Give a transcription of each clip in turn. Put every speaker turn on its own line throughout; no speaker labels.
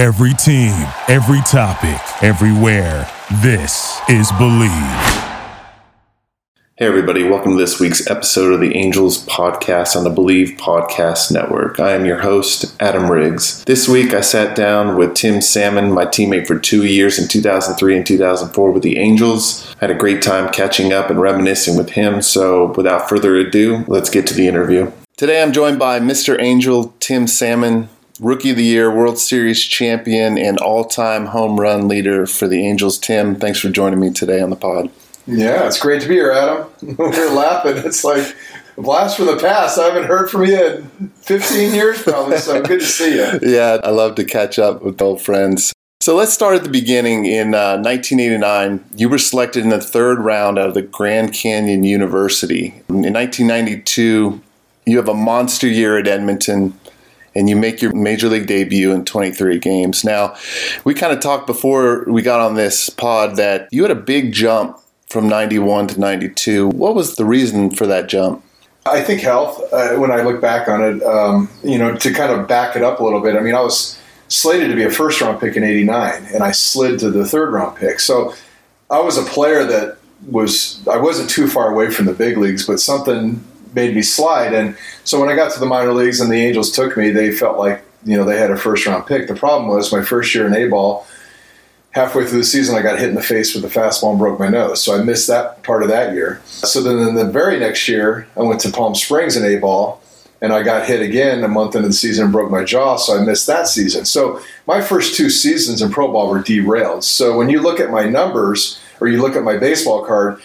Every team, every topic, everywhere. This is Believe.
Hey, everybody, welcome to this week's episode of the Angels podcast on the Believe Podcast Network. I am your host, Adam Riggs. This week, I sat down with Tim Salmon, my teammate for two years in 2003 and 2004 with the Angels. I had a great time catching up and reminiscing with him. So, without further ado, let's get to the interview. Today, I'm joined by Mr. Angel, Tim Salmon. Rookie of the Year, World Series champion, and all time home run leader for the Angels. Tim, thanks for joining me today on the pod.
Yeah, it's great to be here, Adam. We're laughing. It's like a blast from the past. I haven't heard from you in 15 years, probably, so good to see you.
Yeah, I love to catch up with old friends. So let's start at the beginning. In uh, 1989, you were selected in the third round out of the Grand Canyon University. In 1992, you have a monster year at Edmonton and you make your major league debut in 23 games. Now, we kind of talked before we got on this pod that you had a big jump from 91 to 92. What was the reason for that jump?
I think health, uh, when I look back on it, um, you know, to kind of back it up a little bit, I mean, I was slated to be a first round pick in 89, and I slid to the third round pick. So I was a player that was, I wasn't too far away from the big leagues, but something made me slide. And so when I got to the minor leagues and the Angels took me, they felt like you know they had a first round pick. The problem was my first year in A ball. Halfway through the season, I got hit in the face with a fastball and broke my nose, so I missed that part of that year. So then, in the very next year, I went to Palm Springs in A ball, and I got hit again a month into the season and broke my jaw, so I missed that season. So my first two seasons in pro ball were derailed. So when you look at my numbers or you look at my baseball card,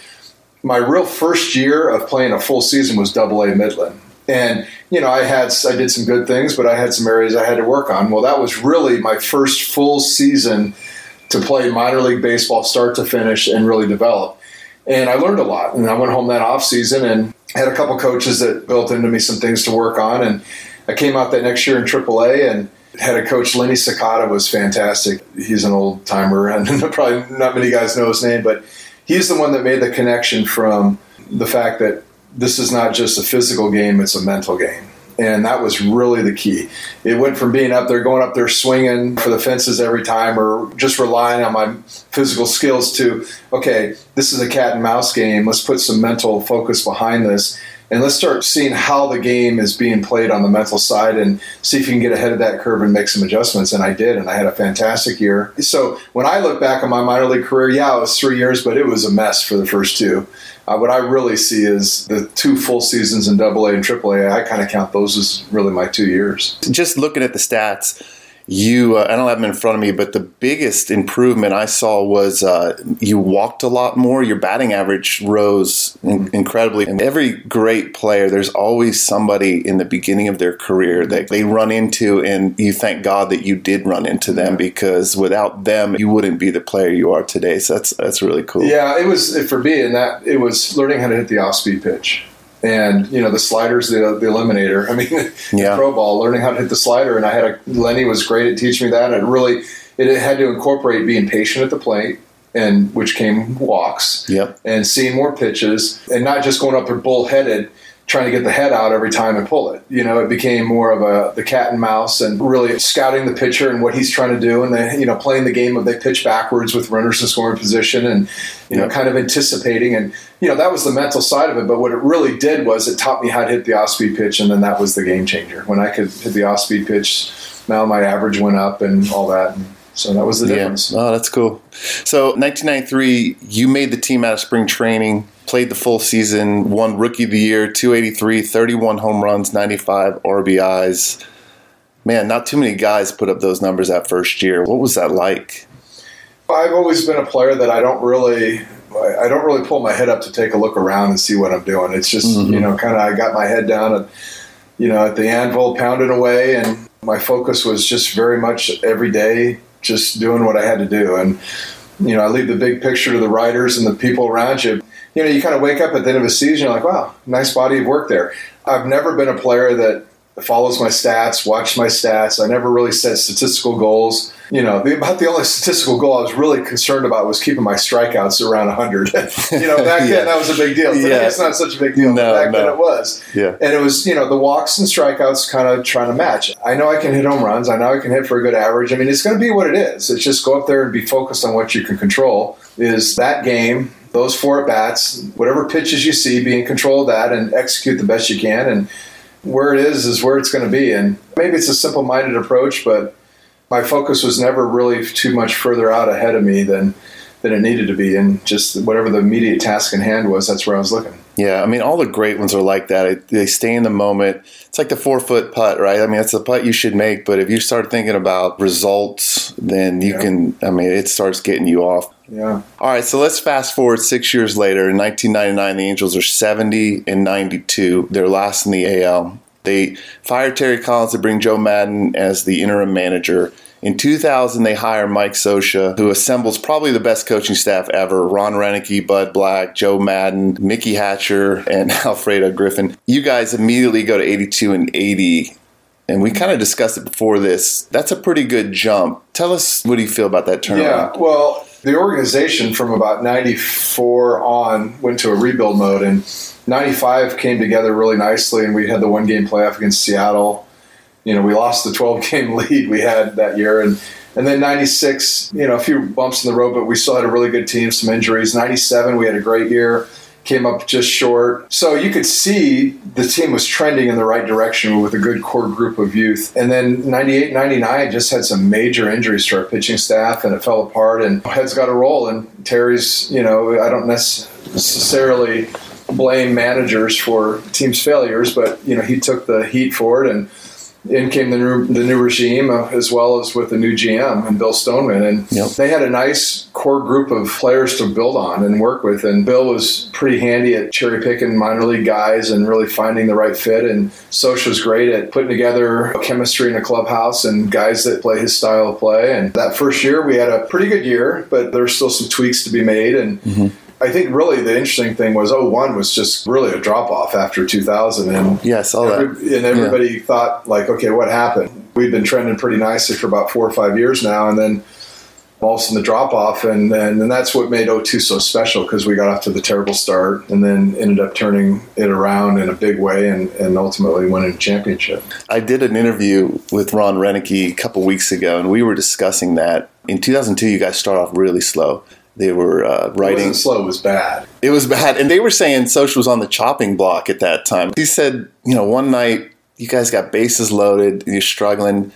my real first year of playing a full season was Double A Midland, and you know I had I did some good things, but I had some areas I had to work on. Well, that was really my first full season to play minor league baseball, start to finish, and really develop. And I learned a lot. And I went home that off season and had a couple coaches that built into me some things to work on. And I came out that next year in AAA and had a coach Lenny Sakata was fantastic. He's an old timer, and probably not many guys know his name, but he's the one that made the connection from the fact that this is not just a physical game, it's a mental game. And that was really the key. It went from being up there, going up there swinging for the fences every time, or just relying on my physical skills to, okay, this is a cat and mouse game. Let's put some mental focus behind this and let's start seeing how the game is being played on the mental side and see if you can get ahead of that curve and make some adjustments. And I did, and I had a fantastic year. So when I look back on my minor league career, yeah, it was three years, but it was a mess for the first two. Uh, what I really see is the two full seasons in Double A and Triple A. I kind of count those as really my two years.
Just looking at the stats you uh, I don't have them in front of me, but the biggest improvement I saw was uh, you walked a lot more. Your batting average rose in- incredibly. And every great player, there's always somebody in the beginning of their career that they run into, and you thank God that you did run into them because without them, you wouldn't be the player you are today. So that's that's really cool.
Yeah, it was for me, and that it was learning how to hit the off speed pitch and you know the sliders the, the eliminator i mean yeah. pro ball learning how to hit the slider and i had a lenny was great at teaching me that and really it had to incorporate being patient at the plate and which came walks
yep.
and seeing more pitches and not just going up there bullheaded trying to get the head out every time and pull it. You know, it became more of a the cat and mouse and really scouting the pitcher and what he's trying to do and then, you know, playing the game of they pitch backwards with runners in scoring position and, you know, kind of anticipating and, you know, that was the mental side of it. But what it really did was it taught me how to hit the off speed pitch and then that was the game changer. When I could hit the off speed pitch, now my average went up and all that. And, so that was the difference.
Yeah. Oh, that's cool. So 1993, you made the team out of spring training played the full season, won Rookie of the Year, 283, 31 home runs, 95 RBIs. Man, not too many guys put up those numbers that first year. What was that like?
I've always been a player that I don't really I don't really pull my head up to take a look around and see what I'm doing. It's just, mm-hmm. you know, kind of I got my head down and you know, at the anvil pounding away and my focus was just very much every day just doing what I had to do and you know, I leave the big picture to the writers and the people around you you know, you kind of wake up at the end of a season, you're like, wow, nice body of work there. I've never been a player that follows my stats, watched my stats. I never really set statistical goals. You know, the, about the only statistical goal I was really concerned about was keeping my strikeouts around 100. you know, back
Yeah.
then that was a big deal. Today
Yeah.
it's not such a big deal.
No,
back then it was.
Yeah.
And it was, you know, the walks and strikeouts kind of trying to match. I know I can hit home runs. I know I can hit for a good average. I mean, it's going to be what it is. It's just go up there and be focused on what you can control. Is that game, those four at bats, whatever pitches you see, be in control of that and execute the best you can. And where it is is where it's going to be. And maybe it's a simple minded approach, but my focus was never really too much further out ahead of me than than it needed to be. And just whatever the immediate task in hand was, that's where I was looking.
Yeah, I mean, all the great ones are like that. They stay in the moment. It's like the four foot putt, right? I mean, it's a putt you should make, but if you start thinking about results, then you
Yeah.
can, I mean, it starts getting you off.
Yeah.
All right, so let's fast forward six years later. In 1999, the Angels are 70 and 92. They're last in the AL. They fire Terry Collins to bring Joe Maddon as the interim manager. In 2000, they hire Mike Scioscia, who assembles probably the best coaching staff ever. Ron Roenicke, Bud Black, Joe Maddon, Mickey Hatcher, and Alfredo Griffin. You guys immediately go to 82 and 80. And we kind of discussed it before this. That's a pretty good jump. Tell us what do you feel about that turnaround?
Yeah, well, the organization from about 94 on went to a rebuild mode, and 95 came together really nicely, and we had the one game playoff against Seattle. You know, we lost the 12 game lead we had that year, and and then 96, you know, a few bumps in the road, but we still had a really good team, some injuries. 97, we had a great year, came up just short. So you could see the team was trending in the right direction with a good core group of youth. And then 98, 99 just had some major injuries to our pitching staff, and it fell apart, and heads got a roll. And Terry's, you know, I don't necessarily blame managers for team's failures, but, you know, he took the heat for it and in came the new, the new regime uh, as well as with the new GM and Bill Stoneman. And
Yep.
they had a nice core group of players to build on and work with. And Bill was pretty handy at cherry picking minor league guys and really finding the right fit. And Soch was great at putting together chemistry in a clubhouse and guys that play his style of play. And that first year, we had a pretty good year, but there's still some tweaks to be made. And I think really the interesting thing was 01 was just really a drop off after 2000. And
Yeah, I saw that.
And everybody thought like, okay, what happened? We've been trending pretty nicely for about four or five years now, and then all of a sudden the drop off, and, and and that's what made 02 so special because we got off to the terrible start, and then ended up turning it around in a big way, and, and ultimately winning a championship.
I did an interview with Ron Roenicke a couple weeks ago, and we were discussing that. In 2002, you guys start off really slow. They were uh, writing.
wasn't slow; it was bad.
It was bad. And they were saying Scioscia was on the chopping block at that time. He said, you know, one night you guys got bases loaded, and you're struggling.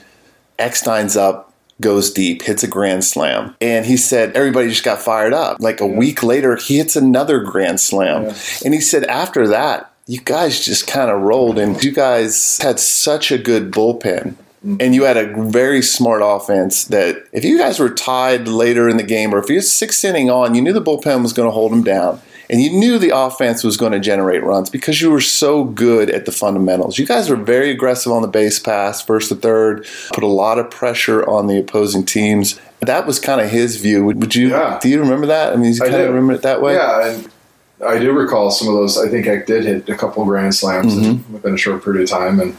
Eckstein's up, goes deep, hits a grand slam. And he said everybody just got fired up. Like a week later, he hits another grand slam.
Yeah.
And he said after that, you guys just kind of rolled and you guys had such a good bullpen. And you had a very smart offense that if you guys were tied later in the game or if you're sixth inning on, you knew the bullpen was going to hold them down. And you knew the offense was going to generate runs because you were so good at the fundamentals. You guys were very aggressive on the base pass, first to third, put a lot of pressure on the opposing teams. That was kind of his view. Would, would you?
Yeah.
Do you remember that? I mean, you
I
kind of remember it that way.
Yeah, and I do recall some of those. I think Eck did hit a couple grand slams
Mm-hmm.
within a short period of time, and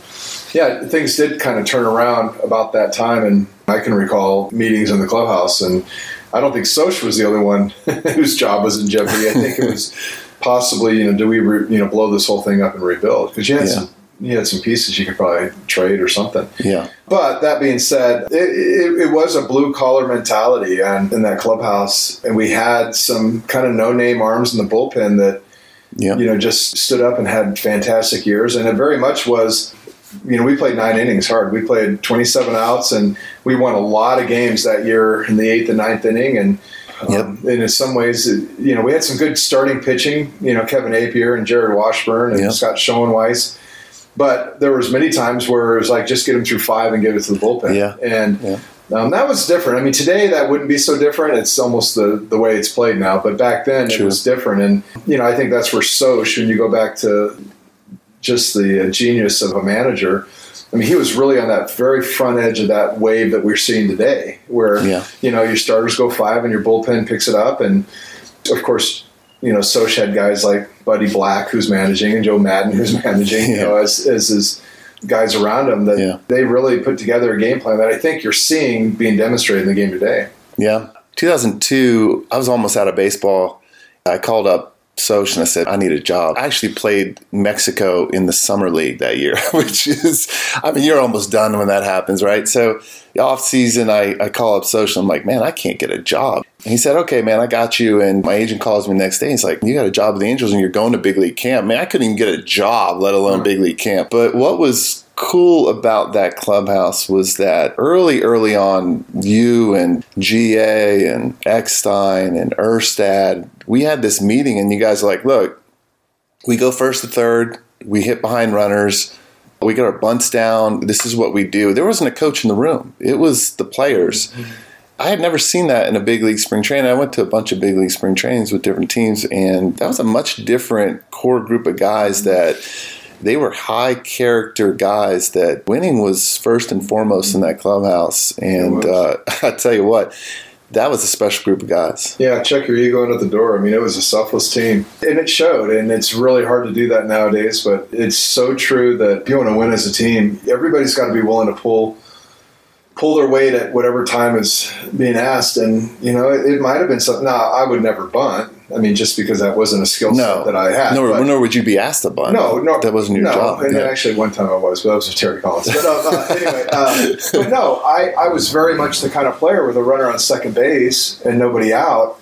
yeah, things did kind of turn around about that time. And I can recall meetings in the clubhouse, and I don't think Soch was the only one whose job was in jeopardy. I think it was possibly, you know, do we, re, you know, blow this whole thing up and rebuild? Because you had
Yeah.
some, you had some pieces you could probably trade or something.
Yeah.
But that being said, it, it, it was a blue collar mentality and in that clubhouse, and we had some kind of no name arms in the bullpen that
Yeah.
you know just stood up and had fantastic years, and it very much was. You know, we played nine innings hard. We played 27 outs, and we won a lot of games that year in the eighth and ninth inning. And um, and in some ways, it- you know, we had some good starting pitching. You know, Kevin Appier and Jarrod Washburn and
Yep.
Scott Schoeneweis. But there was many times where it was like just get them through five and get it to the bullpen.
Yeah.
And
Yeah.
um, that was different. I mean, today that wouldn't be so different. It's almost the, the way it's played now. But back then
True.
it was different. And, you know, I think that's where Soch, when you go back to just the uh, genius of a manager, I mean, he was really on that very front edge of that wave that we're seeing today, where,
Yeah.
you know, your starters go five and your bullpen picks it up. And, of course, you know, Soch had guys like Buddy Black, who's managing, and Joe Maddon, who's managing, you know, as, as his guys around him that
Yeah.
they really put together a game plan that I think you're seeing being demonstrated in the game today.
Yeah. 2002, I was almost out of baseball. I called up Soch and I said, I need a job. I actually played Mexico in the summer league that year, which is, I mean, you're almost done when that happens, right? So, the off season, I, I call up Soch and I'm like, man, I can't get a job. And he said, okay, man, I got you. And my agent calls me the next day. He's like, you got a job with the Angels and you're going to big league camp. Man, I couldn't even get a job, let alone big league camp. But what was cool about that clubhouse was that early, early on, you and GA and Eckstein and Erstad, we had this meeting, and you guys are like, look, we go first to third, we hit behind runners, we get our bunts down. This is what we do. There wasn't a coach in the room, it was the players. I had never seen that in a big league spring training. I went to a bunch of big league spring trainings with different teams, and that was a much different core group of guys that they were high character guys that winning was first and foremost in that clubhouse. And uh, I tell you what, that was a special group of guys.
Yeah, check your ego in at the door. I mean, it was a selfless team, and it showed. And it's really hard to do that nowadays, but it's so true that if you want to win as a team, everybody's got to be willing to pull pull their weight at whatever time is being asked. And you know, it, it might have been something. Now, I would never bunt. I mean, just because that wasn't a skill set
No,
that I had.
nor,
but-
nor would you be asked bunt.
no, no,
that wasn't your
no.
job.
And
Yeah.
actually, one time I was, but that was with Terry Collins. But uh, anyway, uh, but no, I, I was very much the kind of player with a runner on second base and nobody out.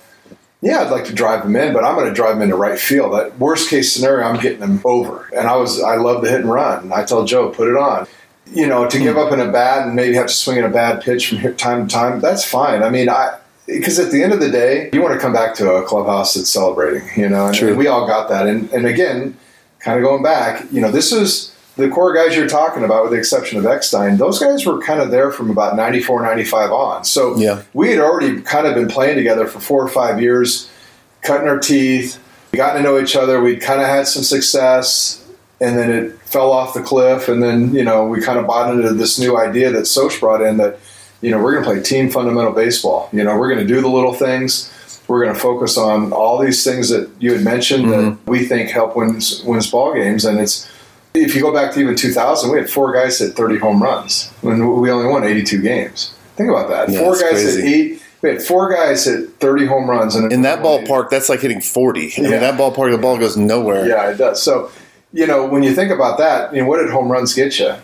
Yeah, I'd like to drive him in, but I'm going to drive him into right field. That worst case scenario, I'm getting him over. And I was, I love the hit and run. And I tell Joe, put it on. You know, to give
Hmm.
up in a bad and maybe have to swing in a bad pitch from time to time, that's fine. I mean, I because at the end of the day, you want to come back to a clubhouse that's celebrating. You know, and,
True.
and we all got that. And and again, kind of going back, you know, this is the core guys you're talking about, with the exception of Eckstein. Those guys were kind of there from about 94, 95 on. So
Yeah.
we had already kind of been playing together for four or five years, cutting our teeth, gotten to know each other. We'd kind of had some success, and then it fell off the cliff. And then, you know, we kind of bought into this new idea that Soch brought in that, you know, we're going to play team fundamental baseball. You know, we're going to do the little things. We're going to focus on all these things that you had mentioned that mm-hmm. we think help wins wins ball games. And it's if you go back to even 2000, we had four guys hit 30 home runs when we only won 82 games. Think about that.
Yeah,
four guys
crazy.
hit eight. We had four guys hit 30 home runs, and
in that ballpark, that's like hitting 40. I mean,
Yeah.
that ballpark, the ball goes nowhere.
Yeah, it does. So, you know, when you think about that, you know, what did home runs get you?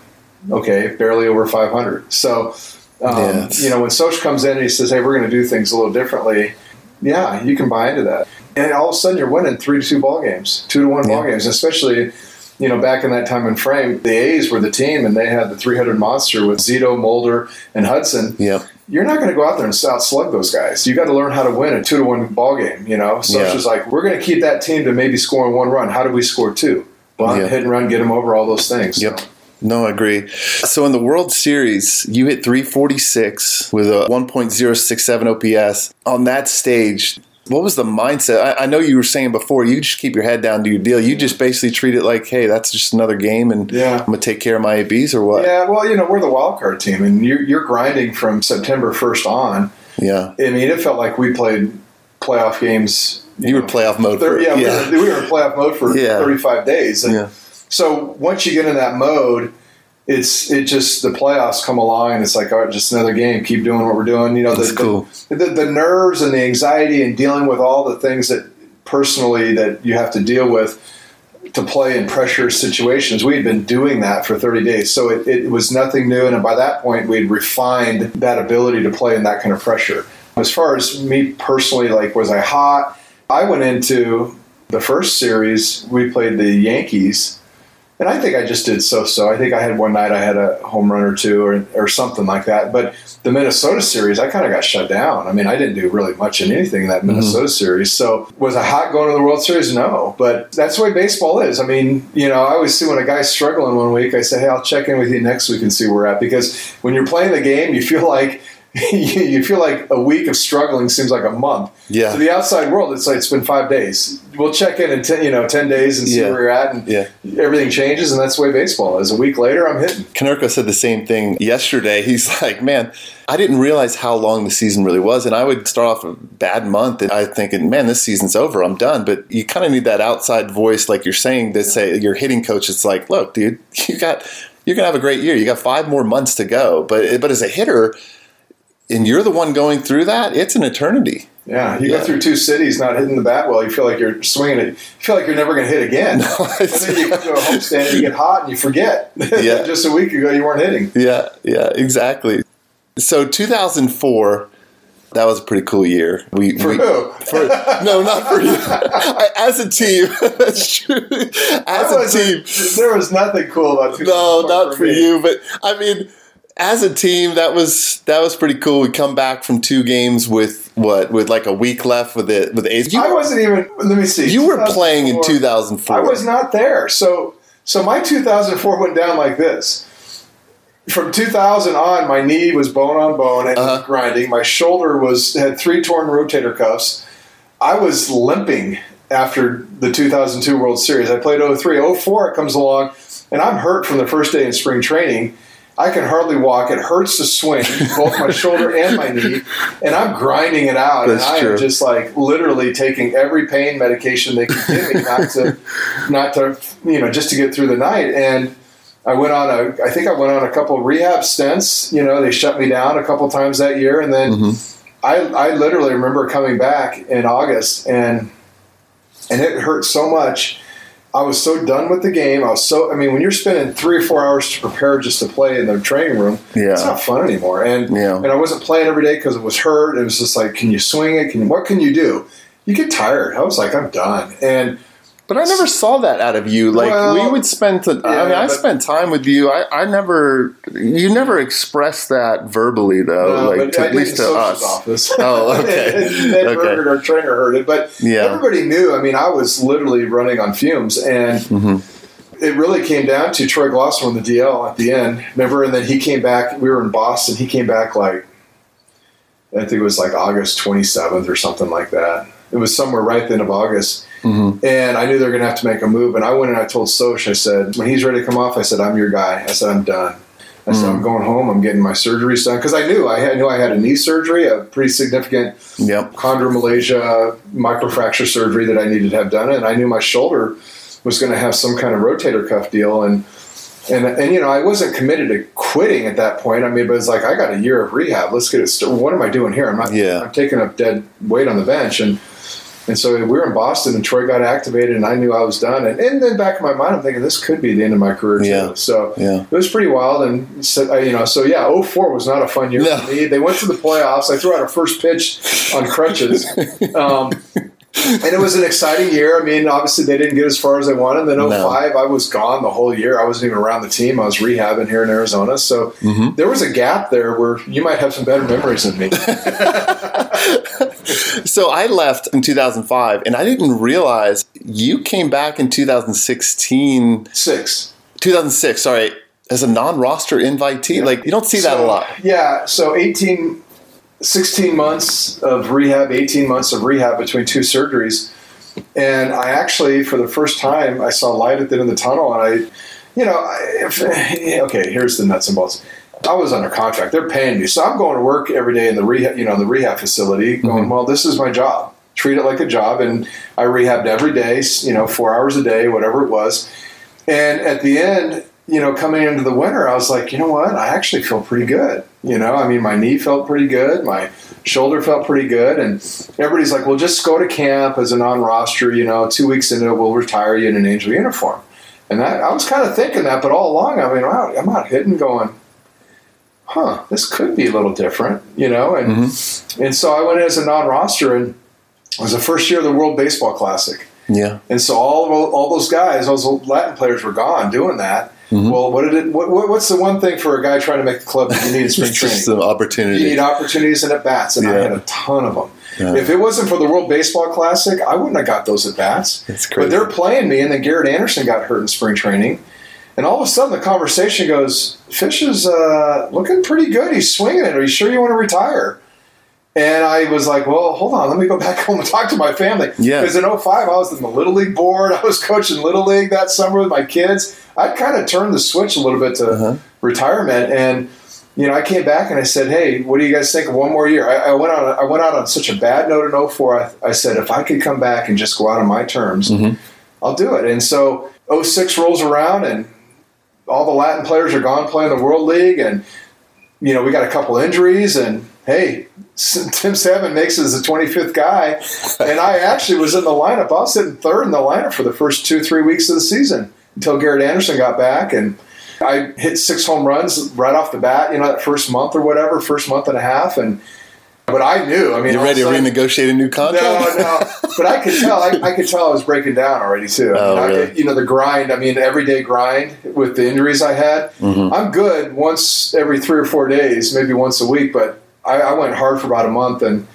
Okay, barely over 500. So, um,
Yeah, it's-
you know, when Soch comes in and he says, "Hey, we're going to do things a little differently," yeah, you can buy into that. And all of a sudden, you're winning three to two ball games, two to one ball games, especially. You know, back in that time and frame, the A's were the team, and they had the 300 monster with Zito, Mulder, and Hudson
Yep.
you're not going to go out there and out slug those guys. You got to learn how to win a two to one ball game. You know, so
Yeah.
it's just like we're going to keep that team to maybe scoring one run. How do we score two? Bunt,
Yeah.
hit and run, get them over all those things.
Yep. No, I agree. So in the World Series, you hit 346 with a 1.067 OPS. On that stage, what was the mindset? I, I know you were saying before, you just keep your head down, do your deal. You just basically treat it like, hey, that's just another game, and
Yeah.
I'm going to take care of my ABs or what?
Yeah, well, you know, we're the wild card team, and you're, you're grinding from September 1st on.
Yeah.
I mean, it felt like we played playoff games.
You were playoff mode for
Thir-
it.
yeah,
Yeah.
We, were, we were in playoff mode for
Yeah.
35 days. And
Yeah.
So once you get in that mode, it's it just the playoffs come along and it's like all right, just another game. Keep doing what we're doing. You know, the,
cool.
the, the the nerves and the anxiety and dealing with all the things that personally that you have to deal with to play in pressure situations. We had been doing that for 30 days, so it, it was nothing new. And by that point, we'd refined that ability to play in that kind of pressure. As far as me personally, like was I hot? I went into the first series. We played the Yankees. And I think I just did so so. I think I had one night I had a home run or two or, or something like that. But the Minnesota series, I kind of got shut down. I mean, I didn't do really much in anything in that mm-hmm. Minnesota series. So was I hot going to the World Series? No. But that's the way baseball is. I mean, you know, I always see when a guy's struggling one week, I say, hey, I'll check in with you next week and see where we're at. Because when you're playing the game, you feel like you feel like a week of struggling seems like a month.
Yeah.
To the outside world, it's like it's been five days. We'll check in in ten, you know, ten days and see
Yeah.
where you're at, and
Yeah.
everything changes, and that's the way baseball is. A week later, I'm hitting.
Konerko said the same thing yesterday. He's like, man, I didn't realize how long the season really was. And I would start off a bad month and I thinking, man, this season's over. I'm done. But you kind of need that outside voice, like you're saying, that say your hitting coach. It's like, look, dude, you got you're gonna have a great year. You got five more months to go. But but as a hitter, and you're the one going through that, it's an eternity.
Yeah, you
Yeah.
go through two cities not hitting the bat well. You feel like you're swinging it. You feel like you're never going to hit again. and then you go home a homestand and you get hot and you forget.
Yeah.
Just a week ago you weren't hitting.
Yeah, yeah, exactly. So 2004, that was a pretty cool year. We
For
we,
who?
For, no, not for you. I, as a team, that's true. As
That
a team,
there was nothing cool about 2004
no, not for
me.
you. But I mean, as a team, that was that was pretty cool. We come back from two games with what with like a week left with it with the A's. You,
I wasn't even. Let me see.
you were playing in
2004.
2004.
I was not there. So so my 2004 went down like this. From 2000 on, my knee was bone on bone and
Uh-huh.
grinding. My shoulder was had three torn rotator cuffs. I was limping after the 2002 World Series. I played 03. 04 it comes along, and I'm hurt from the first day in spring training. I can hardly walk. It hurts to swing, both my shoulder and my knee, and I'm grinding it out.
That's
and I
true.
am just like literally taking every pain medication they could give me, not to, not to, you know, just to get through the night. And I went on a, I think I went on a couple of rehab stints. You know, they shut me down a couple times that year, and then
Mm-hmm.
I, I literally remember coming back in August, and and it hurt so much. I was so done with the game. I was so. I mean, when you're spending three or four hours to prepare just to play in the training room,
Yeah.
it's not fun anymore. And
Yeah.
and I wasn't playing every day because it was hurt. It was just like, can you swing it? Can what can you do? You get tired. I was like, I'm done. And
But I never saw that out of you. Like
Well,
we would spend. The, I mean, I spent time with you. I, I never. You never expressed that verbally, though.
No,
like to, at least to us.
office.
Oh, okay.
Ned
Okay.
Bergert, our trainer, heard it. But
Yeah.
everybody knew. I mean, I was literally running on fumes, and
Mm-hmm.
it really came down to Troy Glosser on the DL at the end. Remember, and then he came back. We were in Boston. He came back like I think it was like August 27th or something like that. It was somewhere right at the end of August.
Mm-hmm.
And I knew they were going to have to make a move. And I went and I told Soch, I said, when he's ready to come off, I said, I'm your guy. I said, I'm done. I said,
Mm.
I'm going home. I'm getting my surgeries done. Because I knew I, had, knew I had a knee surgery, a pretty significant
Yep.
chondromalacia microfracture surgery that I needed to have done. And I knew my shoulder was going to have some kind of rotator cuff deal. And and and you know, I wasn't committed to quitting at that point. I mean, but it's like I got a year of rehab. Let's get it. Started. What am I doing here? I'm not.
Yeah.
I'm taking up dead weight on the bench, and and so we were in Boston, and Troy got activated, and I knew I was done. And and then back in my mind, I'm thinking this could be the end of my career too.
Yeah.
So
Yeah.
it was pretty wild, and so, you know, so yeah, 04 was not a fun year
No.
for me. They went to the playoffs. I threw out a first pitch on crutches. Um, and it was an exciting year. I mean, obviously they didn't get as far as they wanted. Then
No.
I was gone the whole year. I wasn't even around the team. I was rehabbing here in Arizona. So
Mm-hmm.
there was a gap there where you might have some better memories than me.
So I left in 2005, and I didn't realize you came back in 2016,
Six.
2006. Sorry, as a non-roster invitee. Like you don't see that a lot.
Yeah. So 18, 16 months of rehab, 18 months of rehab between two surgeries. And I actually, for the first time, I saw light at the end of the tunnel. And I, you know, I, okay, here's the nuts and bolts. I was under contract. They're paying me. So I'm going to work every day in the rehab, you know, the rehab facility mm-hmm. going, well, this is my job. Treat it like a job. And I rehabbed every day, you know, four hours a day, whatever it was. And at the end, you know, coming into the winter, I was like, you know what? I actually feel pretty good. You know, I mean, my knee felt pretty good. My shoulder felt pretty good. And everybody's like, well, just go to camp as a non roster. You know, two weeks into it, we'll retire you in an Angel uniform. And that, I was kind of thinking that, but all along, I mean, wow, I'm out hitting going, huh, this could be a little different, you know? And, mm-hmm. and so I went in as a non roster, and it was the first year of the World Baseball Classic.
Yeah.
And so all all those guys, those Latin players were gone doing that. Well, what did it? What, what- what's the one thing for a guy trying to make the club that you need in spring training?
opportunity.
You need opportunities and at bats, and I had a ton of them.
Yeah.
If it wasn't for the World Baseball Classic, I wouldn't have got those at bats. But they're playing me, and then Garrett Anderson got hurt in spring training, and all of a sudden the conversation goes, "Fish is uh, looking pretty good. He's swinging it. Are you sure you want to retire?" And I was like, well, hold on, let me go back home and talk to my family.
Yeah.
Because in 05, I was in the Little League board. I was coaching Little League that summer with my kids. I'd kind of turned the switch a little bit to
Uh-huh.
retirement. And, you know, I came back and I said, hey, what do you guys think of one more year? I, I went on I went out on such a bad note in 04. I, I said, if I could come back and just go out on my terms,
Mm-hmm.
I'll do it. And so 06 rolls around and all the Latin players are gone playing the World League, and you know we got a couple injuries, and hey, Tim Salmon makes it as the 25th guy, and I actually was in the lineup. I was sitting third in the lineup for the first two three weeks of the season until Garrett Anderson got back, and I hit six home runs right off the bat. You know that first month or whatever, first month and a half, and but I knew. I mean,
you ready to
sudden,
renegotiate a new contract?
No, no. But I could tell. I, I could tell I was breaking down already too.
Oh,
I mean,
really?
I, you know, the grind. I mean, everyday grind with the injuries I had.
Mm-hmm.
I'm good once every three or four days, maybe once a week. But I, I went hard for about a month, and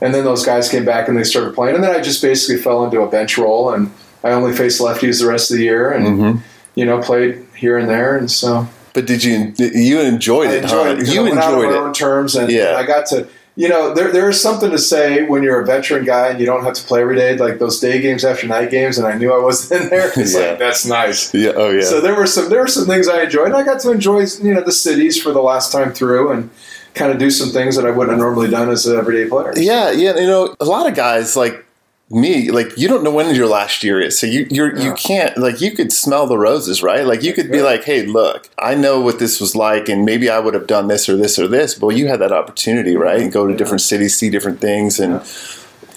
and then those guys came back and they started playing, and then I just basically fell into a bench role, and I only faced lefties the rest of the year, and
Mm-hmm.
you know, played here and there, and so.
But did you you enjoyed
I
it?
enjoyed
huh?
it
You
I went out on
enjoyed
my
it.
own terms, and,
Yeah.
I got to. You know, there there is something to say when you're a veteran guy and you don't have to play every day, like those day games after night games, and I knew I wasn't in there. It's
Yeah.
like that's nice.
Yeah. Oh yeah.
So there were some there were some things I enjoyed, and I got to enjoy you know the cities for the last time through, and kind of do some things that I wouldn't have normally done as an everyday player.
Yeah, yeah. You know, a lot of guys like me, like you don't know when your last year is, so you you're, you can't like you could smell the roses, right? Like you could be
Yeah.
like, hey, look, I know what this was like, and maybe I would have done this or this or this. But you had that opportunity, right? And go to
Yeah.
different cities, see different things, and
Yeah.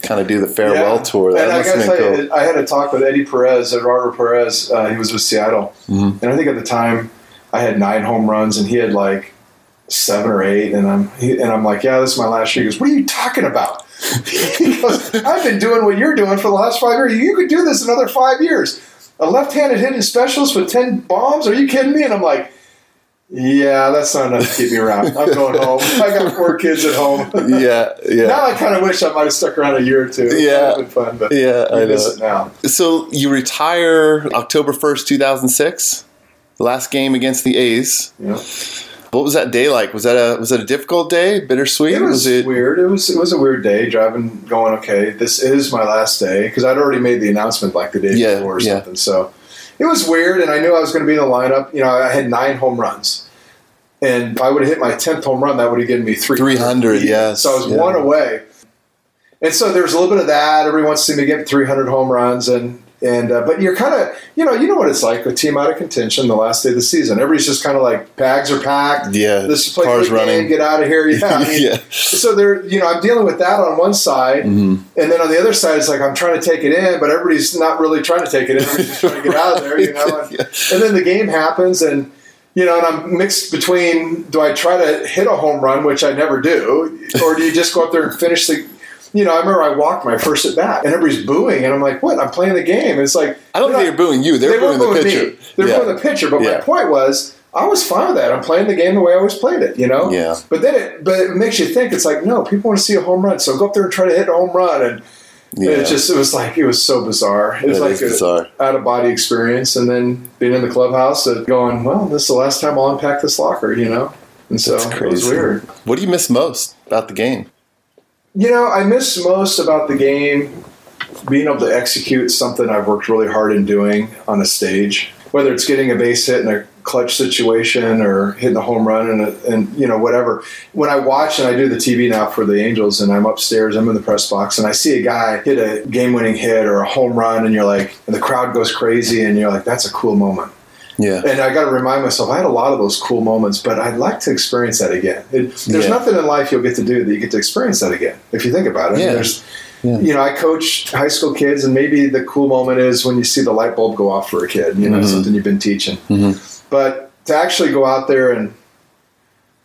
kind of do the farewell
Yeah.
tour. That
and I gotta tell
cool.
you, I had a talk with Eddie Perez, Eduardo Perez. Uh, he was with Seattle,
Mhm.
and I think at the time I had nine home runs, and he had like seven or eight. And I'm he, and I'm like, yeah, this is my last year. He goes, what are you talking about? He goes, I've been doing what you're doing for the last five years. You could do this another five years. A left-handed hitting specialist with ten bombs? Are you kidding me? And I'm like. Yeah, that's not enough to keep me around. I'm going home. I got four kids at home.
yeah, yeah,
Now I kind of wish I might have stuck around a year or two.
Yeah.
It would have been fun, but
yeah. I
miss
know.
it now.
So you retire October first, two thousand six. Last game against the A's.
Know?
What was that day like? Was that a was that a difficult day? Bittersweet?
It was,
it?
weird. It was it was a weird day driving, going okay. This is my last day because I'd already made the announcement like the day
Yeah,
before or
yeah.
something. So it was weird, and I knew I was going to be in the lineup. You know, I had nine home runs, and if I would have hit my tenth home run, that would have given me three
300, yes,
So I was
yeah.
one away, and so there's a little bit of that. Everyone wants to see me get three hundred home runs, and and uh, but you're kind of you know you know what it's like with team out of contention the last day of the season. Everybody's just kind of like bags are packed.
Yeah,
This is play
cars
quick game,
running.
Get out of here. Yeah. I mean,
yeah.
so there, you know, I'm dealing with that on one side,
Mhm.
and then on the other side, it's like I'm trying to take it in, but everybody's not really trying to take it in. Everybody's trying to get out of there, you know. And,
Yeah.
and then the game happens, and you know, and I'm mixed between: do I try to hit a home run, which I never do, or do you just go up there and finish the? You know, I remember I walked my first at bat, and everybody's booing, and I'm like, "What? I'm playing the game." And it's like
I don't think they're booing you. They're
they
booing the pitcher.
me. They're
yeah.
booing the pitcher. But
Yeah.
my point was, I was fine with that. I'm playing the game the way I always played it. You know.
Yeah.
But then it, but it makes you think. It's like, no, people want to see a home run, so go up there and try to hit a home run, and
yeah.
it just, it was like, it was so bizarre. It was
That
like
is
a out of body experience, and then being in the clubhouse and going, well, this is the last time I'll unpack this locker, you know. And so
That's
it was weird.
What do you miss most about the game?
You know, I miss most about the game being able to execute something I've worked really hard in doing on a stage, whether it's getting a base hit in a clutch situation or hitting a home run and, and you know whatever. When I watch and I do the TV now for the Angels and I'm upstairs, I'm in the press box and I see a guy hit a game-winning hit or a home run and you're like, and the crowd goes crazy and you're like, that's a cool moment.
Yeah.
And I got to remind myself, I had a lot of those cool moments, but I'd like to experience that again. It, there's
Yeah.
nothing in life you'll get to do that you get to experience that again. If you think about it, I mean, there's,
Yeah.
you know, I coach high school kids, and maybe the cool moment is when you see the light bulb go off for a kid. You know,
Mhm.
something you've been teaching.
Mhm.
But to actually go out there and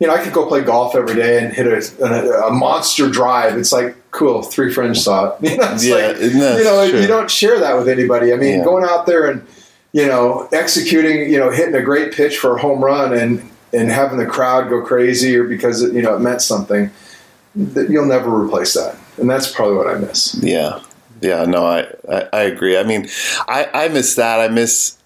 you know, I could go play golf every day and hit a, a, a monster drive. It's like cool. Three friends saw it. You know, it's
Yeah,
like, you know,
true?
you don't share that with anybody. I mean,
Yeah.
going out there and you know, executing, you know, hitting a great pitch for a home run and and having the crowd go crazy or because it, you know it meant something. That you'll never replace that, and that's probably what I miss.
Yeah. Yeah, no, I, I, I agree. I mean, I, I miss that. I miss,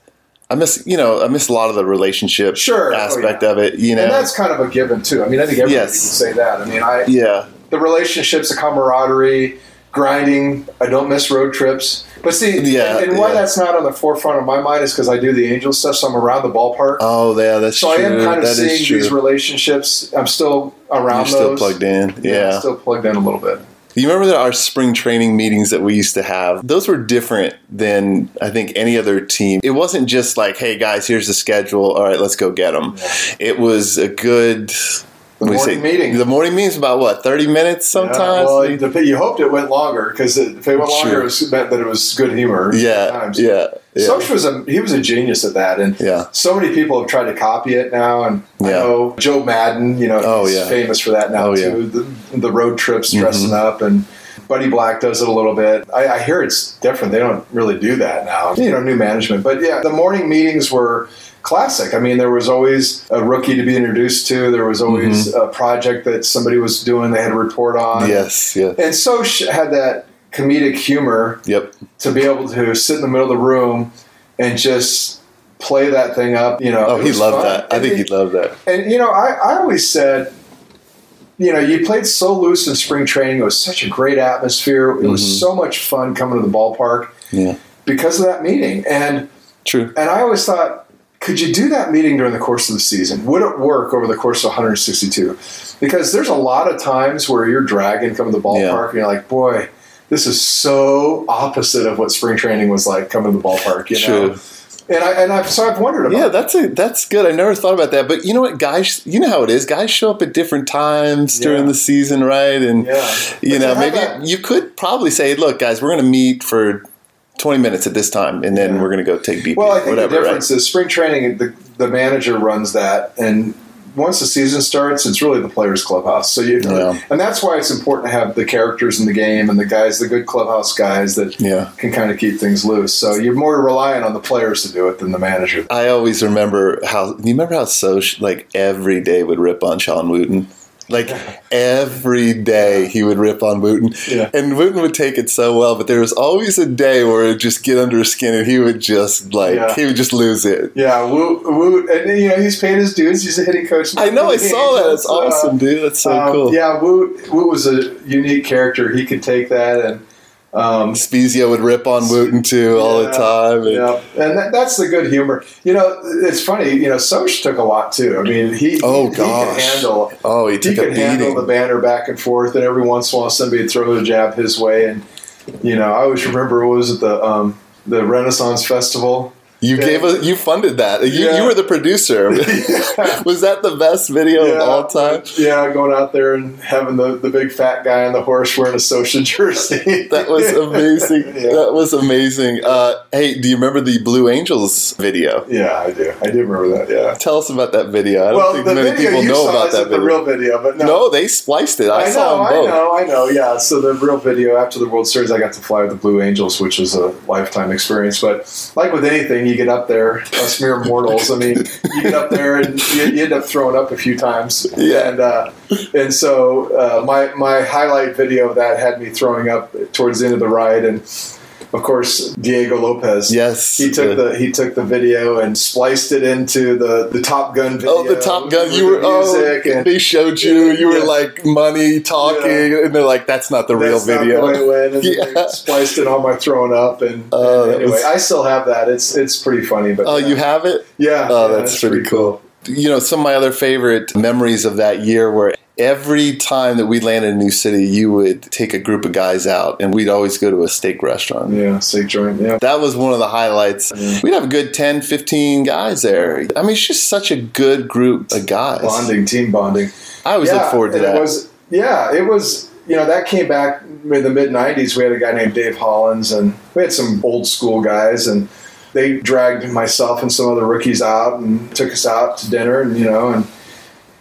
I miss, you know, I miss a lot of the relationship
Sure. Oh,
aspect
yeah.
of it, you know?
And that's kind of a given too. I mean, I think everybody
Yes.
can say that. I mean, I
yeah.
the relationships, the camaraderie, grinding. I don't miss road trips. But see,
Yeah,
and why
yeah.
that's not on the forefront of my mind is because I do the Angel stuff, so I'm around the ballpark.
Oh, yeah, that's
so
true.
I am kind of
That
seeing these relationships. I'm still around
You're still
those.
plugged in.
Yeah,
Yeah.
I'm still plugged in a little bit.
You remember that our spring training meetings that we used to have? Those were different than I think any other team. It wasn't just like, "Hey guys, here's the schedule. All right, let's go get them." It was a good.
The
you
morning meeting.
The morning meeting's about what thirty minutes sometimes.
Yeah, well, dep- you hoped it went longer because if it went longer,
Sure.
it meant that it was good humor.
yeah, yeah, yeah.
Soch was a he was a genius at that, and
Yeah.
so many people have tried to copy it now. And I know Joe Maddon, you know,
Oh, yeah.
famous for that now
Oh, yeah.
too. The, the road trips, dressing
Mhm.
up, and Buddy Black does it a little bit. I, I hear it's different. They don't really do that now. You know, new management, but yeah, the morning meetings were classic. I mean, there was always a rookie to be introduced to. There was always
Mm-hmm.
a project that somebody was doing. They had to report on.
yes, yes,
And Soch had that comedic humor
yep.
to be able to sit in the middle of the room and just play that thing up. You know,
Oh, he loved
fun.
that. I think he
and,
loved that.
and you know, I, I always said, you know, you played so loose in spring training. It was such a great atmosphere. It was
Mhm.
so much fun coming to the ballpark
Yeah,
because of that meeting. And
true.
and I always thought, could you do that meeting during the course of the season? Would it work over the course of 162? Because there's a lot of times where you're dragging coming to the ballpark
Yeah.
and you're like, boy, this is so opposite of what spring training was like coming to the ballpark. You know?
True.
And I and I've so I've wondered about
Yeah, that's a that's good. I never thought about that. But you know what, guys? You know how it is. Guys show up at different times
Yeah.
during the season, right? And
Yeah.
you
But
know, maybe
that-
you could probably say, "Look, guys, we're going to meet for 20 minutes at this time, and then we're going to go take BP."
Well, I think
whatever,
the difference is spring training. The the manager runs that, and once the season starts, it's really the players' clubhouse. So you,
Yeah.
and that's why it's important to have the characters in the game and the guys, the good clubhouse guys that
Yeah.
can kind of keep things loose. So you're more reliant on the players to do it than the manager.
I always remember how. You remember how Soch like every day would rip on Shawn Wooten. Like every day he would rip on Wooten,
Yeah.
and Wooten would take it so well. But there was always a day where it would just get under his skin, and he would just like
Yeah.
he would just lose it.
Yeah, Woot, Woo, and you know he's paid his dues. He's a hitting coach.
I know, I saw that. It's
Uh,
awesome, dude. That's so
um,
cool.
Yeah, Woot Woo was a unique character. He could take that and. Um,
Spiezio would rip on Wooten too all the time. and-
Yeah, and that, that's the good humor. You know, it's funny. You know, Soch took a lot too. I mean, he
Oh,
he,
gosh.
he could handle
Oh, he
he
took a
could handle
beating.
the banner back and forth, and every once in a while somebody would throw a jab his way. And you know, I always remember what was it the um, the Renaissance Festival.
You
Yeah.
gave us, you funded that. You,
Yeah.
you were the producer. Was that the best video of all time?
Yeah, going out there and having the, the big fat guy on the horse wearing a Scioscia jersey.
That was amazing.
Yeah.
That was amazing. Uh, hey, do you remember the Blue Angels video?
yeah, I do. I do remember that. Yeah.
Tell us about that video. I don't
Well,
think
the
many
video
people
you
know
saw
about that
the
video.
real video, but no,
no, they spliced it. I,
I,
saw
know,
them
I know, I know. Yeah. So the real video after the World Series, I got to fly with the Blue Angels, which was a lifetime experience. But like with anything, you get up there, us mere mortals. I mean, you get up there and you, you end up throwing up a few times.
Yeah.
And uh, and so uh, my my highlight video of that had me throwing up towards the end of the ride, and of course Diego Lopez.
Yes.
He took
Uh,
the he took the video and spliced it into the, the Top Gun video.
Oh, the Top Gun! You were oh,
music and
they showed you. You were
Yeah.
like money talking, and they're like, "That's not the real
That's not
video."
the way it went,
Yeah.
spliced it on my throwing up, and,
Oh,
and anyway,
was-
I still have that. It's it's pretty funny, but
Oh,
yeah.
you have it?
yeah,
Oh,
yeah,
that's
it's
pretty cool. You know, some of my other favorite memories of that year were every time that we landed in a new city, you would take a group of guys out and we'd always go to a steak restaurant.
Yeah, steak joint. Yeah,
That was one of the highlights. We'd have a good 10, 15 guys there. I mean, it's just such a good group of guys.
bonding, team bonding.
I always
yeah,
look forward to that.
It was yeah, it was. You know, that came back in the mid '90s. We had a guy named Dave Hollins, and we had some old school guys, and they dragged myself and some other rookies out and took us out to dinner, and you know, and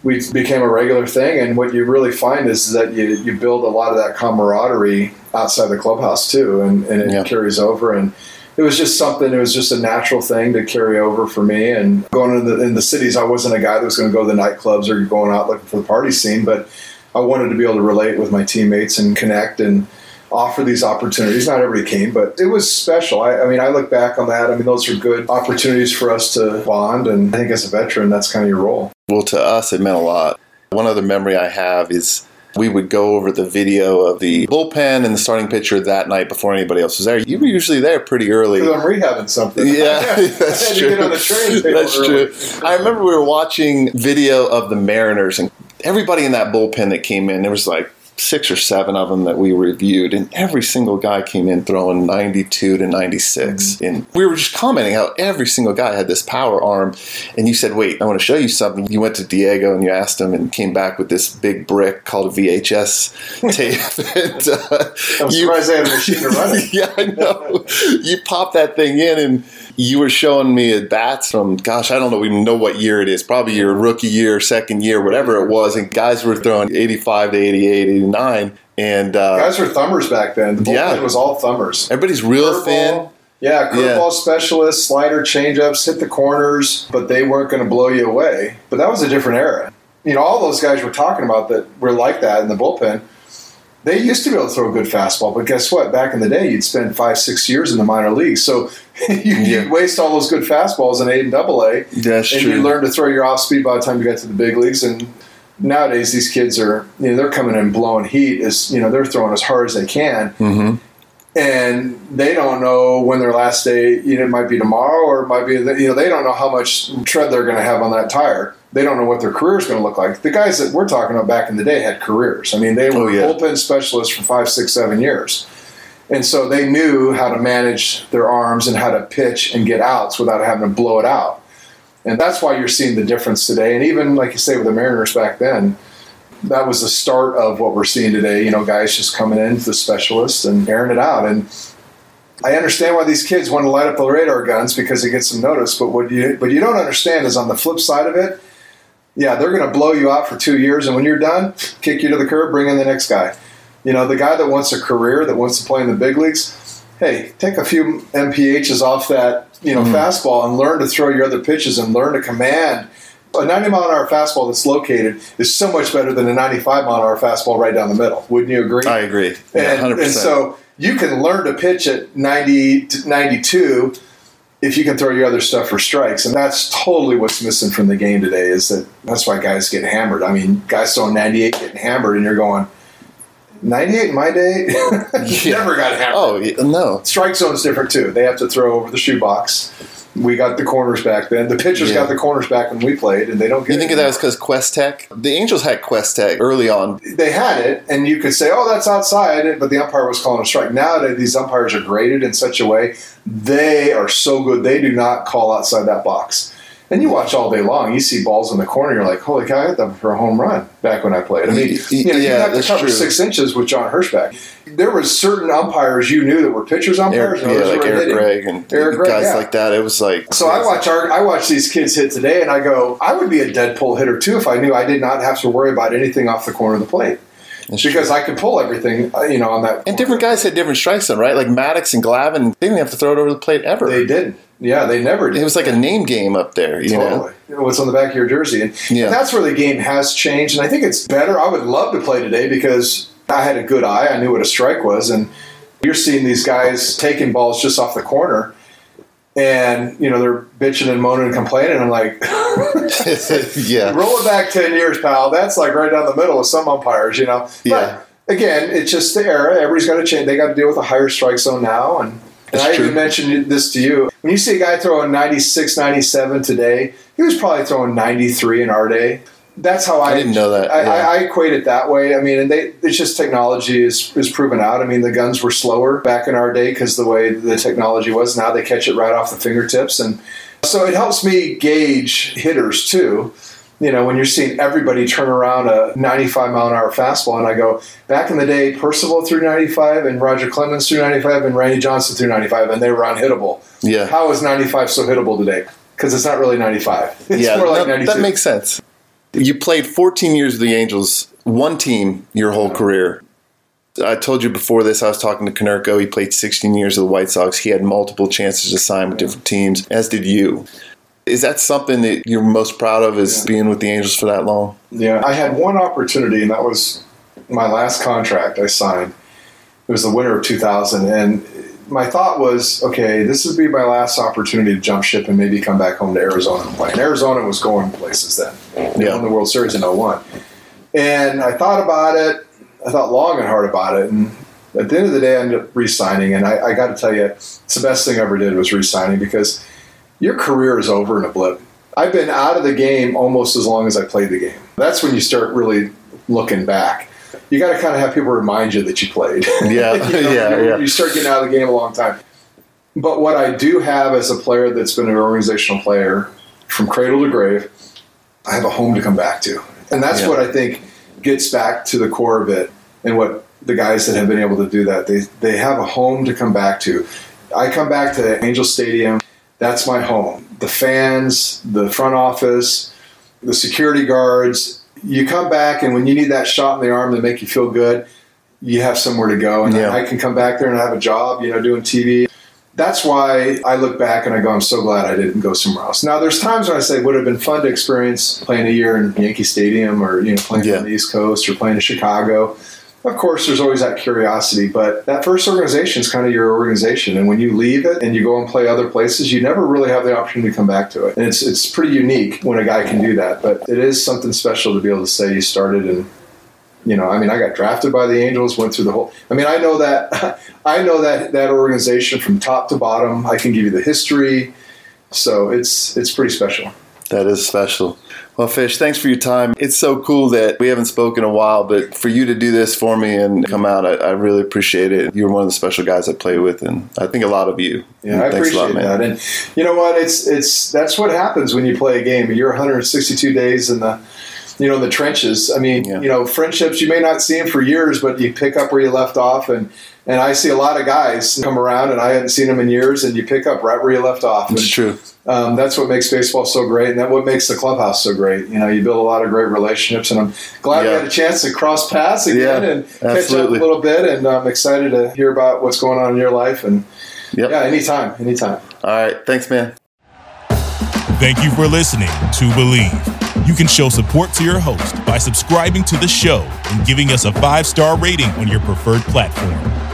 we became a regular thing. And what you really find is that you, you build a lot of that camaraderie outside the clubhouse too, and, and it
Yeah.
carries over. And it was just something. It was just a natural thing to carry over for me. And going in the in the cities, I wasn't a guy that was going to go to the nightclubs or going out looking for the party scene, but I wanted to be able to relate with my teammates and connect and offer these opportunities. Not everybody came, but it was special. I, I mean, I look back on that. I mean, those are good opportunities for us to bond. And I think as a veteran, that's kind of your role.
Well, to us, it meant a lot. One other memory I have is we would go over the video of the bullpen and the starting pitcher that night before anybody else was there. You were usually there pretty early.
Because I'm rehabbing something.
Yeah, that's true.
get on the train.
That's
early.
true. I remember we were watching video of the Mariners and everybody in that bullpen that came in. There was like six or seven of them that we reviewed, and every single guy came in throwing 92 to 96. Mm-hmm. And we were just commenting how every single guy had this power arm. And you said, Wait, I want to show you something. You went to Diego and you asked him and came back with this big brick called a VHS tape. and,
uh, I'm you, surprised they had a machine to run it.
yeah, I know. you pop that thing in and you were showing me a bats from gosh i don't know even know what year it is. Probably your rookie year second year whatever it was and guys were throwing 85 to 88 89 and uh,
guys were thumbers back then. The bullpen yeah. was all thumbers.
Everybody's real curveball, thin.
Yeah curveball yeah. specialists slider changeups hit the corners but they weren't going to blow you away. But that was a different era. You know all those guys we're talking about that were like that in the bullpen they used to be able to throw a good fastball, but guess what? Back in the day, you'd spend five, six years in the minor leagues, so you, yeah. waste all those good fastballs in A and Double A,
That's
and
true.
you learn to throw your off speed by the time you get to the big leagues. And nowadays, these kids are you know they're coming in blowing heat Is you know they're throwing as hard as they can.
Mm-hmm.
And they don't know when their last day. You know, it might be tomorrow, or it might be. You know, they don't know how much tread they're going to have on that tire they don't know what their career is going to look like. The guys that we're talking about back in the day had careers. I mean, they oh, were oh, yeah. bullpen specialists for five, six, seven years. And so they knew how to manage their arms and how to pitch and get outs without having to blow it out. And that's why you're seeing the difference today. And even, like you say, with the Mariners back then, that was the start of what we're seeing today. You know, guys just coming in, to the specialist and airing it out. And I understand why these kids want to light up the radar guns because it gets some notice. But what you what you don't understand is on the flip side of it, yeah, they're going to blow you out for two years, and when you're done, kick you to the curb, bring in the next guy. You know, the guy that wants a career, that wants to play in the big leagues, hey, take a few MPHs off that, you know, mm-hmm. fastball and learn to throw your other pitches and learn to command. A 90 mile an hour fastball that's located is so much better than a 95 mile an hour fastball right down the middle. Wouldn't you agree?
I agree. Yeah,
and, and so you can learn to pitch at 90 to 92 if you can throw your other stuff for strikes. And that's totally what's missing from the game today is that that's why guys get hammered. I mean, guys throwing 98 getting hammered, and you're going, 98 in my day? yeah. Never got hammered.
Oh, no.
Strike zone's different too. They have to throw over the shoebox we got the corners back then. The pitchers yeah. got the corners back when we played, and they don't get.
You think
of
that was because QuesTec? The Angels had QuesTec early on.
They had it, and you could say, "Oh, that's outside," but the umpire was calling a strike. Nowadays, these umpires are graded in such a way they are so good they do not call outside that box. And you watch all day long, you see balls in the corner, you're like, holy cow, I got them for a home run back when I played. I mean, you, know, yeah, you have to cover true. six inches with John Hirschbeck. There was certain umpires you knew that were pitchers umpires.
Eric, yeah, like Eric Gregg and Eric Gregg, guys yeah. like that. It was like
so. I watch our, I watch these kids hit today, and I go, I would be a dead pull hitter too if I knew I did not have to worry about anything off the corner of the plate. That's because true. I could pull everything, uh, you know, on that.
And different guys had different strikes, then, right? Like Maddux and Glavine, they didn't have to throw it over the plate ever.
They did. Yeah, they never did.
It was like a name game up there, you totally.
know? What's on the back of your jersey. And, yeah. and that's where the game has changed. And I think it's better. I would love to play today because I had a good eye. I knew what a strike was. And you're seeing these guys taking balls just off the corner and you know they're bitching and moaning and complaining. I'm like,
yeah,
roll it back ten years, pal. That's like right down the middle of some umpires, you know.
Yeah.
But again, it's just the era. Everybody's got to change. They got to deal with a higher strike zone now, and and I true. even mentioned this to you. When you see a guy throwing 96, 97 today, he was probably throwing 93 in our day. That's how I,
I didn't know that.
I, yeah. I, I, equate it that way. I mean, and they, it's just technology is, is proven out. I mean, the guns were slower back in our day because the way the technology was. Now they catch it right off the fingertips. And so it helps me gauge hitters too you know, when you're seeing everybody turn around a 95 mile an hour fastball, and I go, back in the day, Percival threw 95, and Roger Clemens threw 95, and Randy Johnson threw 95, and they were unhittable.
Yeah.
How is 95 so hittable today? Because it's not really 95. It's
yeah, more like that, that makes sense. You played 14 years with the Angels, one team your whole career. I told you before this, I was talking to Konerko. He played 16 years with the White Sox. He had multiple chances to sign with different teams, as did you. Is that something that you're most proud of? Is yeah. being with the Angels for that long?
Yeah, I had one opportunity, and that was my last contract I signed. It was the winter of 2000, and my thought was, okay, this would be my last opportunity to jump ship and maybe come back home to Arizona and play. And Arizona was going places then.
yeah.
won the World Series in 01. And I thought about it. I thought long and hard about it, and at the end of the day, I ended up re-signing. And I, I got to tell you, it's the best thing I ever did was re-signing because your career is over in a blip. I've been out of the game almost as long as I played the game. That's when you start really looking back. You got to kind of have people remind you that you played.
Yeah,
you know,
yeah,
you,
yeah.
You start getting out of the game a long time. But what I do have as a player that's been an organizational player from cradle to grave, I have a home to come back to. And that's
Yeah.
what I think gets back to the core of it and what the guys that have been able to do that, they, they have a home to come back to. I come back to Angel Stadium, that's my home. The fans, the front office, the security guards, you come back and when you need that shot in the arm to make you feel good, you have somewhere to go. And
Yeah.
I can come back there and have a job, you know, doing TV. That's why I look back and I go, I'm so glad I didn't go somewhere else. Now, there's times when I say it would have been fun to experience playing a year in Yankee Stadium or, you know, playing
Yeah.
on the East Coast or playing in Chicago. Of course, there's always that curiosity, but that first organization is kind of your organization. And when you leave it and you go and play other places, you never really have the opportunity to come back to it. And it's, it's pretty unique when a guy can do that. But it is something special to be able to say you started in you know, I mean, I got drafted by the Angels, went through the whole. I mean, I know that, I know that that organization from top to bottom. I can give you the history, so it's it's pretty special.
That is special. Well, Fish, thanks for your time. It's so cool that we haven't spoken in a while, but for you to do this for me and come out, I, I really appreciate it. You're one of the special guys I play with, and I think a lot of you.
Yeah, I
thanks
appreciate
a lot, man.
that. And you know what? It's it's that's what happens when you play a game. You're 162 days in the you know in the trenches. I mean,
Yeah.
you know, friendships you may not see them for years, but you pick up where you left off. And and I see a lot of guys come around, and I hadn't seen them in years, and you pick up right where you left off.
It's
And,
true.
Um, that's what makes baseball so great, and that what makes the clubhouse so great. You know, you build a lot of great relationships, and I'm glad
Yeah.
we had a chance to cross paths again
Yeah,
and catch up a little bit. And I'm excited to hear about what's going on in your life. And
Yep.
yeah, anytime, anytime.
All right. Thanks, man.
Thank you for listening to Bleav. You can show support to your host by subscribing to the show and giving us a five star rating on your preferred platform.